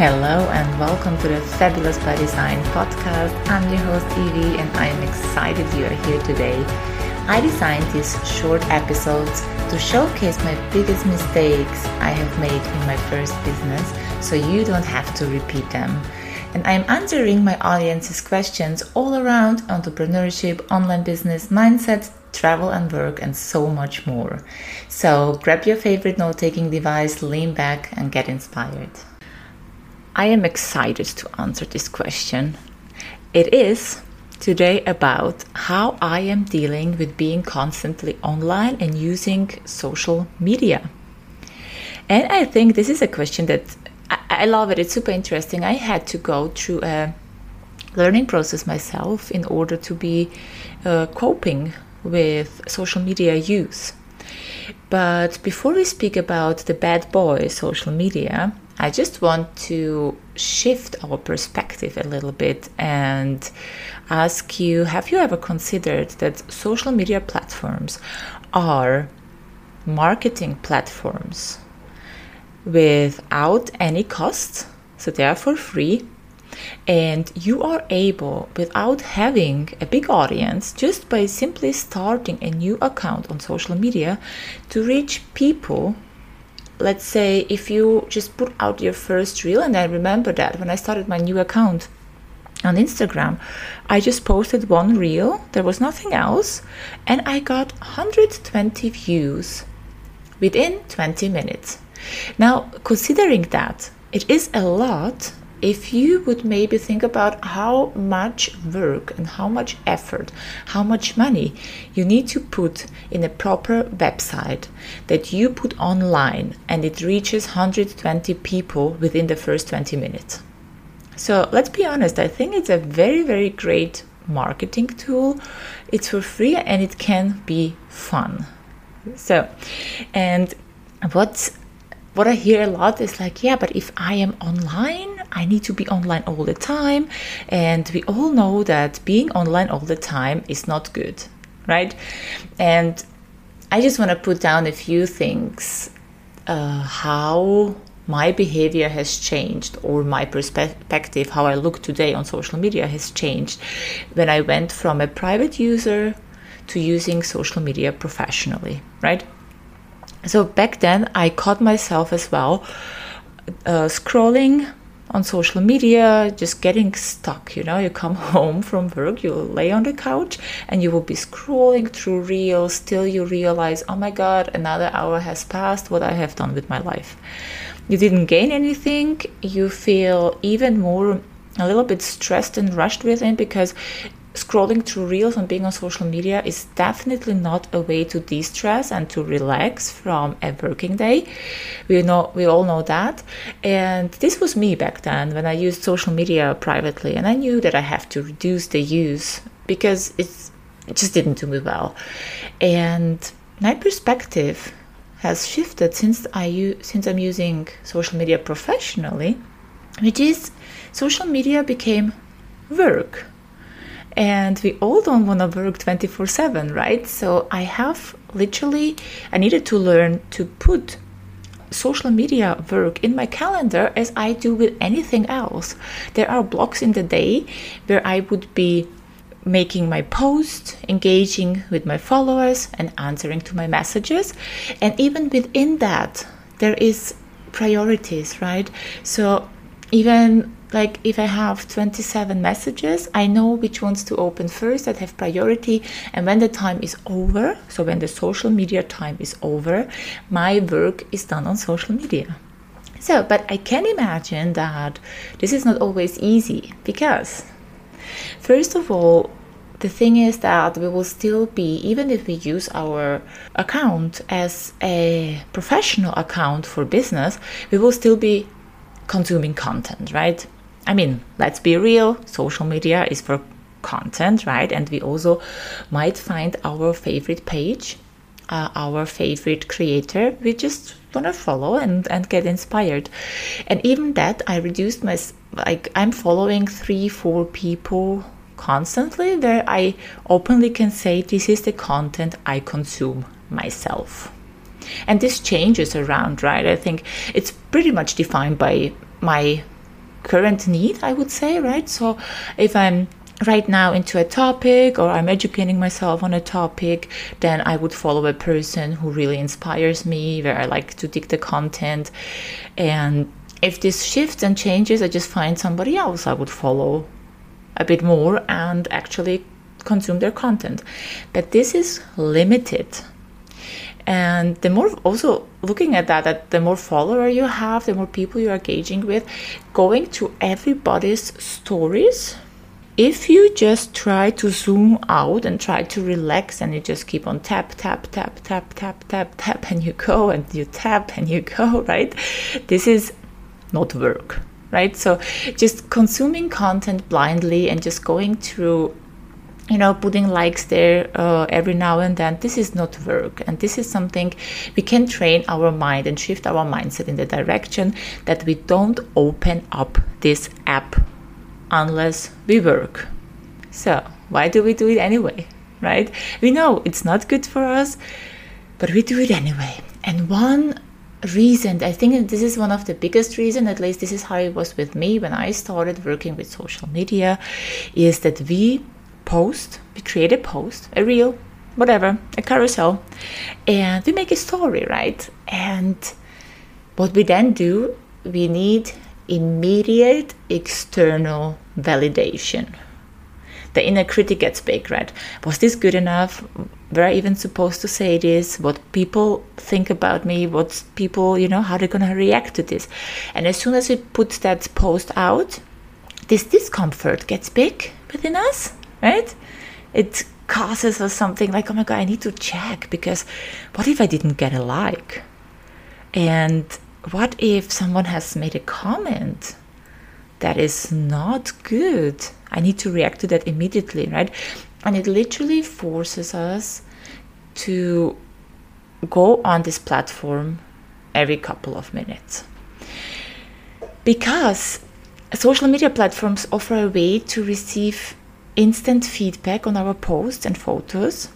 Hello and welcome to the Fabulous by Design podcast. I'm your host Evie and I am excited you are here today. I designed these short episodes to showcase my biggest mistakes I have made in my first business so you don't have to repeat them. And I'm answering my audience's questions all around entrepreneurship, online business, mindset, travel and work, and so much more. So grab your favorite note taking device, lean back, and get inspired. I am excited to answer this question. It is today about how I am dealing with being constantly online and using social media. And I think this is a question that I, I love it. It's super interesting. I had to go through a learning process myself in order to be uh, coping with social media use. But before we speak about the bad boy social media, I just want to shift our perspective a little bit and ask you have you ever considered that social media platforms are marketing platforms without any cost? So they are for free. And you are able, without having a big audience, just by simply starting a new account on social media, to reach people let's say if you just put out your first reel and i remember that when i started my new account on instagram i just posted one reel there was nothing else and i got 120 views within 20 minutes. Now considering that it is a lot if you would maybe think about how much work and how much effort, how much money you need to put in a proper website that you put online and it reaches 120 people within the first 20 minutes. So let's be honest, I think it's a very, very great marketing tool. It's for free and it can be fun. So, and what's what I hear a lot is like, yeah, but if I am online, I need to be online all the time. And we all know that being online all the time is not good, right? And I just want to put down a few things uh, how my behavior has changed or my perspective, how I look today on social media has changed when I went from a private user to using social media professionally, right? So back then, I caught myself as well uh, scrolling on social media, just getting stuck. You know, you come home from work, you lay on the couch, and you will be scrolling through reels till you realize, oh my God, another hour has passed. What I have done with my life. You didn't gain anything. You feel even more a little bit stressed and rushed within because scrolling through reels and being on social media is definitely not a way to de-stress and to relax from a working day. We know we all know that. And this was me back then when i used social media privately and i knew that i have to reduce the use because it's it just didn't do me well. And my perspective has shifted since i since i'm using social media professionally which is social media became work and we all don't want to work 24 7 right? So i have literally i needed to learn to put social media work in my calendar as i do with anything else. There are blocks in the day where i would be making my post engaging with my followers and answering to my messages. And even within that there is priorities right? So even like if I have 27 messages, I know which ones to open first that have priority. And when the time is over, so when the social media time is over, my work is done on social media. So, but I can imagine that this is not always easy because, first of all, the thing is that we will still be, even if we use our account as a professional account for business, we will still be consuming content, right? I mean, let's be real, social media is for content, right? And we also might find our favorite page, uh, our favorite creator. We just want to follow and, and get inspired. And even that, I reduced my, like, I'm following three, four people constantly where I openly can say this is the content I consume myself. And this changes around, right? I think it's pretty much defined by my current need, I would say, right? So if I'm right now into a topic or I'm educating myself on a topic, then I would follow a person who really inspires me, where I like to dig the content. And if this shifts and changes, I just find somebody else I would follow a bit more and actually consume their content. But this is limited. And the more also looking at that, that the more follower you have, the more people you are engaging with, going to everybody's stories if you just try to zoom out and try to relax and you just keep on tap, tap, tap, tap, tap, tap, tap, and you go and you tap and you go, right? This is not work, right? So just consuming content blindly and just going through you know putting likes there uh, every now and then this is not work and this is something we can train our mind and shift our mindset in the direction that we don't open up this app unless we work. So, why do we do it anyway? Right? We know it's not good for us, but we do it anyway. And one reason, I think this is one of the biggest reason, at least this is how it was with me when I started working with social media, is that we post, we create a post, a reel, whatever, a carousel, and we make a story, right? And what we then do, we need immediate external validation. The inner critic gets big, right? Was this good enough? Were I even supposed to say this? What people think about me? What people, you know, how they're gonna react to this? And as soon as we put that post out, this discomfort gets big within us, right? It causes us something like, oh my god, I need to check because what if I didn't get a like? And what if someone has made a comment that is not good? I need to react to that immediately, right? And it literally forces us to go on this platform every couple of minutes. Because social media platforms offer a way to receive instant feedback on our posts and photos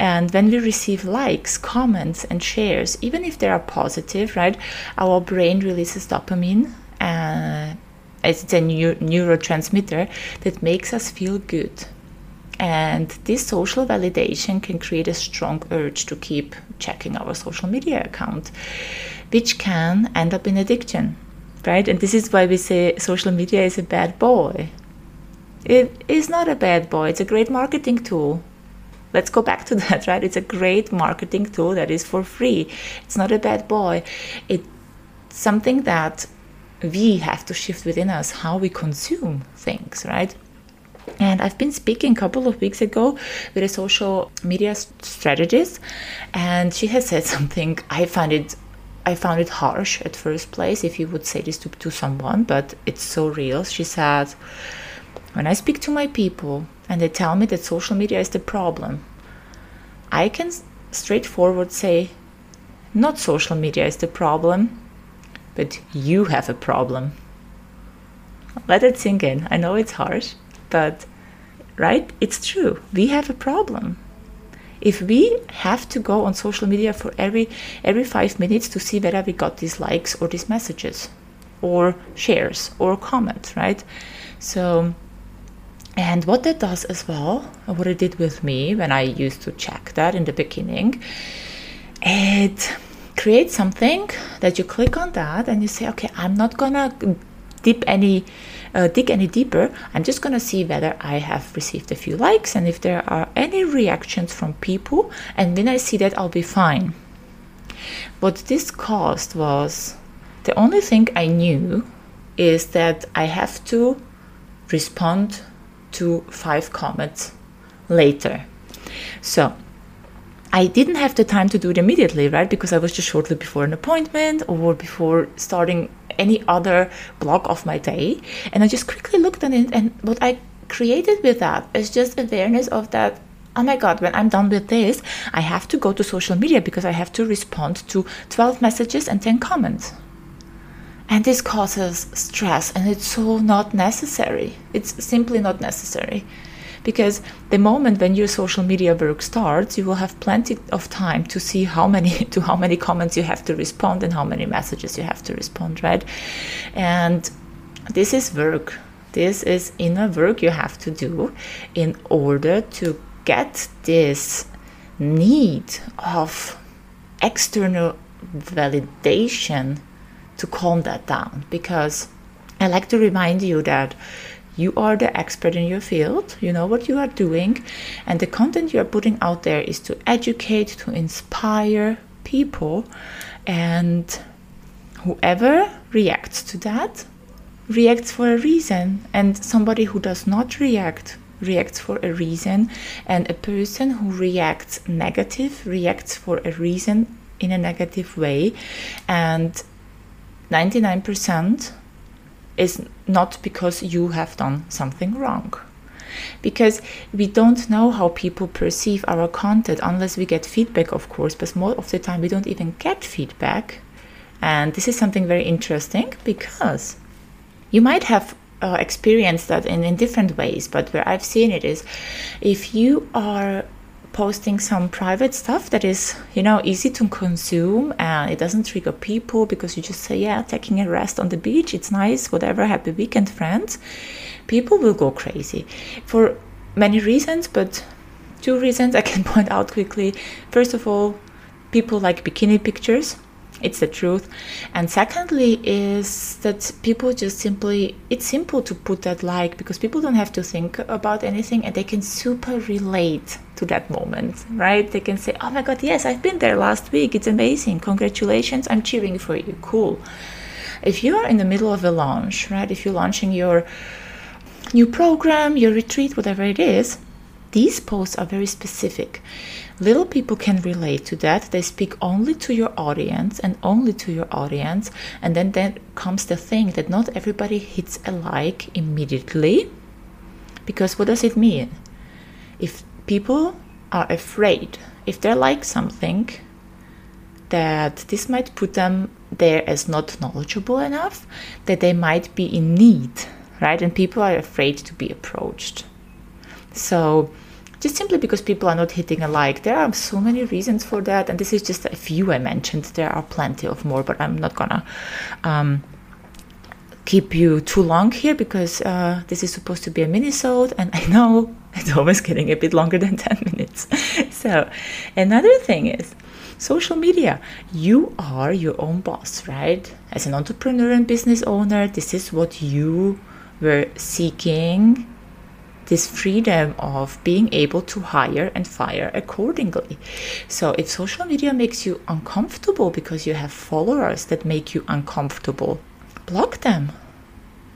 and when we receive likes, comments, and shares, even if they are positive, right, our brain releases dopamine. Uh, it's a new neurotransmitter that makes us feel good. And this social validation can create a strong urge to keep checking our social media account, which can end up in addiction, right? And this is why we say social media is a bad boy. It is not a bad boy, it's a great marketing tool. Let's go back to that right? It's a great marketing tool that is for free. It's not a bad boy. It's something that we have to shift within us how we consume things right? And I've been speaking a couple of weeks ago with a social media strategist, and she has said something. I find it, I found it harsh at first place if you would say this to, to someone, but it's so real. She said, when I speak to my people, and they tell me that social media is the problem, I can straightforward say, not social media is the problem, but you have a problem. Let it sink in. I know it's harsh, but right? It's true. We have a problem. If we have to go on social media for every every 5 minutes to see whether we got these likes or these messages or shares or comments, right? So and what that does as well, what it did with me when I used to check that in the beginning, it creates something that you click on that and you say, okay, I'm not gonna dip any uh, dig any deeper. I'm just gonna see whether I have received a few likes and if there are any reactions from people. And when I see that, I'll be fine. What this caused was the only thing I knew is that I have to respond to five comments later. So I didn't have the time to do it immediately, right? Because I was just shortly before an appointment or before starting any other block of my day. And I just quickly looked at it. And what I created with that is just awareness of that. Oh my God, when I'm done with this, I have to go to social media because I have to respond to 12 messages and 10 comments. And this causes stress, and it's so not necessary. It's simply not necessary. Because the moment when your social media work starts, you will have plenty of time to see how many to how many comments you have to respond and how many messages you have to respond, right? And this is work. This is inner work you have to do in order to get this need of external validation to calm that down because I like to remind you that you are the expert in your field, you know what you are doing, and the content you are putting out there is to educate, to inspire people, and whoever reacts to that reacts for a reason, and somebody who does not react reacts for a reason, and a person who reacts negative reacts for a reason in a negative way, and 99% is not because you have done something wrong. Because we don't know how people perceive our content unless we get feedback, of course, but more of the time we don't even get feedback. And this is something very interesting because you might have uh, experienced that in, in different ways, but where I've seen it is if you are posting some private stuff that is you know easy to consume and it doesn't trigger people because you just say yeah taking a rest on the beach it's nice whatever happy weekend friends. People will go crazy for many reasons but two reasons i can point out quickly. First of all people like bikini pictures. It's the truth. And secondly is that people just simply it's simple to put that like because people don't have to think about anything and they can super relate to that moment right they can say oh my god yes i've been there last week it's amazing congratulations i'm cheering for you cool if you are in the middle of a launch right if you're launching your new program your retreat whatever it is these posts are very specific Little people can relate to that. They speak only to your audience and only to your audience. And then then comes the thing that not everybody hits a like immediately. Because what does it mean? If people are afraid, if they like something, that this might put them there as not knowledgeable enough, that they might be in need, right? And people are afraid to be approached. So just simply because people are not hitting a like. There are so many reasons for that, and this is just a few I mentioned. There are plenty of more, but I'm not gonna um, keep you too long here because uh, this is supposed to be a mini-sode, and I know it's always getting a bit longer than 10 minutes. so, another thing is social media. You are your own boss, right? As an entrepreneur and business owner, this is what you were seeking this freedom of being able to hire and fire accordingly. So if social media makes you uncomfortable because you have followers that make you uncomfortable, block them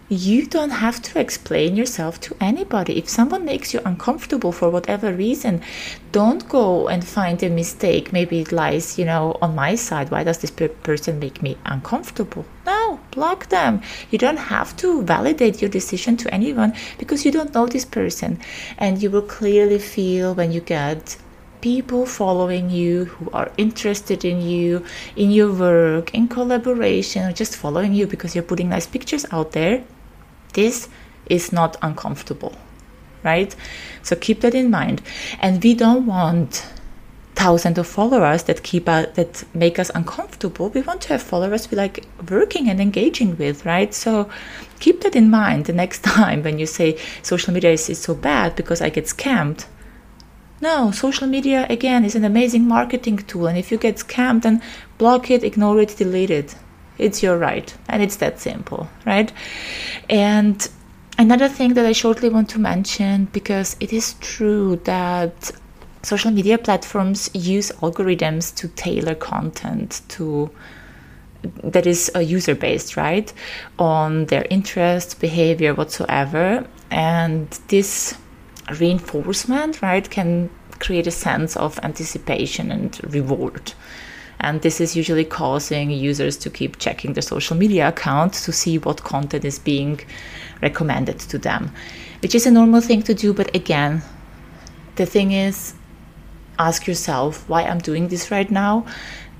you don't have to explain yourself to anybody. If someone makes you uncomfortable for whatever reason, don't go and find a mistake. Maybe it lies, you know, on my side. Why does this person make me uncomfortable? No, block them. You don't have to validate your decision to anyone because you don't know this person. And you will clearly feel when you get people following you who are interested in you, in your work, in collaboration, or just following you because you're putting nice pictures out there, this is not uncomfortable, right? So keep that in mind. And we don't want thousands of followers that keep us, that make us uncomfortable. We want to have followers we like working and engaging with, right? So keep that in mind the next time when you say social media is, is so bad because I get scammed. No, social media again is an amazing marketing tool, and if you get scammed, then block it, ignore it, delete it. It's your right, and it's that simple, right? And another thing that I shortly want to mention because it is true that social media platforms use algorithms to tailor content to that is user based, right? On their interests, behavior, whatsoever. And this reinforcement, right, can create a sense of anticipation and reward. And this is usually causing users to keep checking their social media account to see what content is being recommended to them, which is a normal thing to do. But again, the thing is, ask yourself why I'm doing this right now.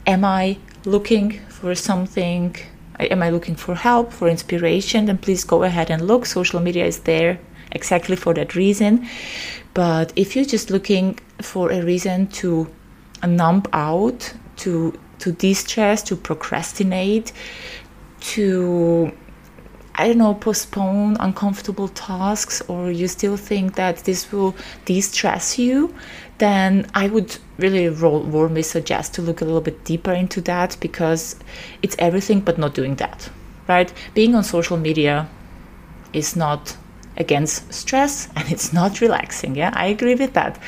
Am I looking for something? Am I looking for help, for inspiration? Then please go ahead and look. Social media is there exactly for that reason. But if you're just looking for a reason to numb out, to to de-stress, to procrastinate, to I don't know, postpone uncomfortable tasks or you still think that this will de stress you, then I would really warmly suggest to look a little bit deeper into that because it's everything but not doing that, right? Being on social media is not against stress and it's not relaxing. Yeah, I agree with that.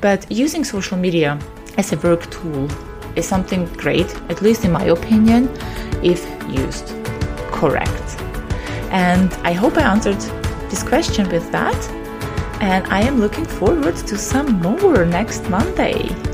But using social media as a work tool is something great, at least in my opinion, if used correct. And I hope I answered this question with that. And I am looking forward to some more next Monday.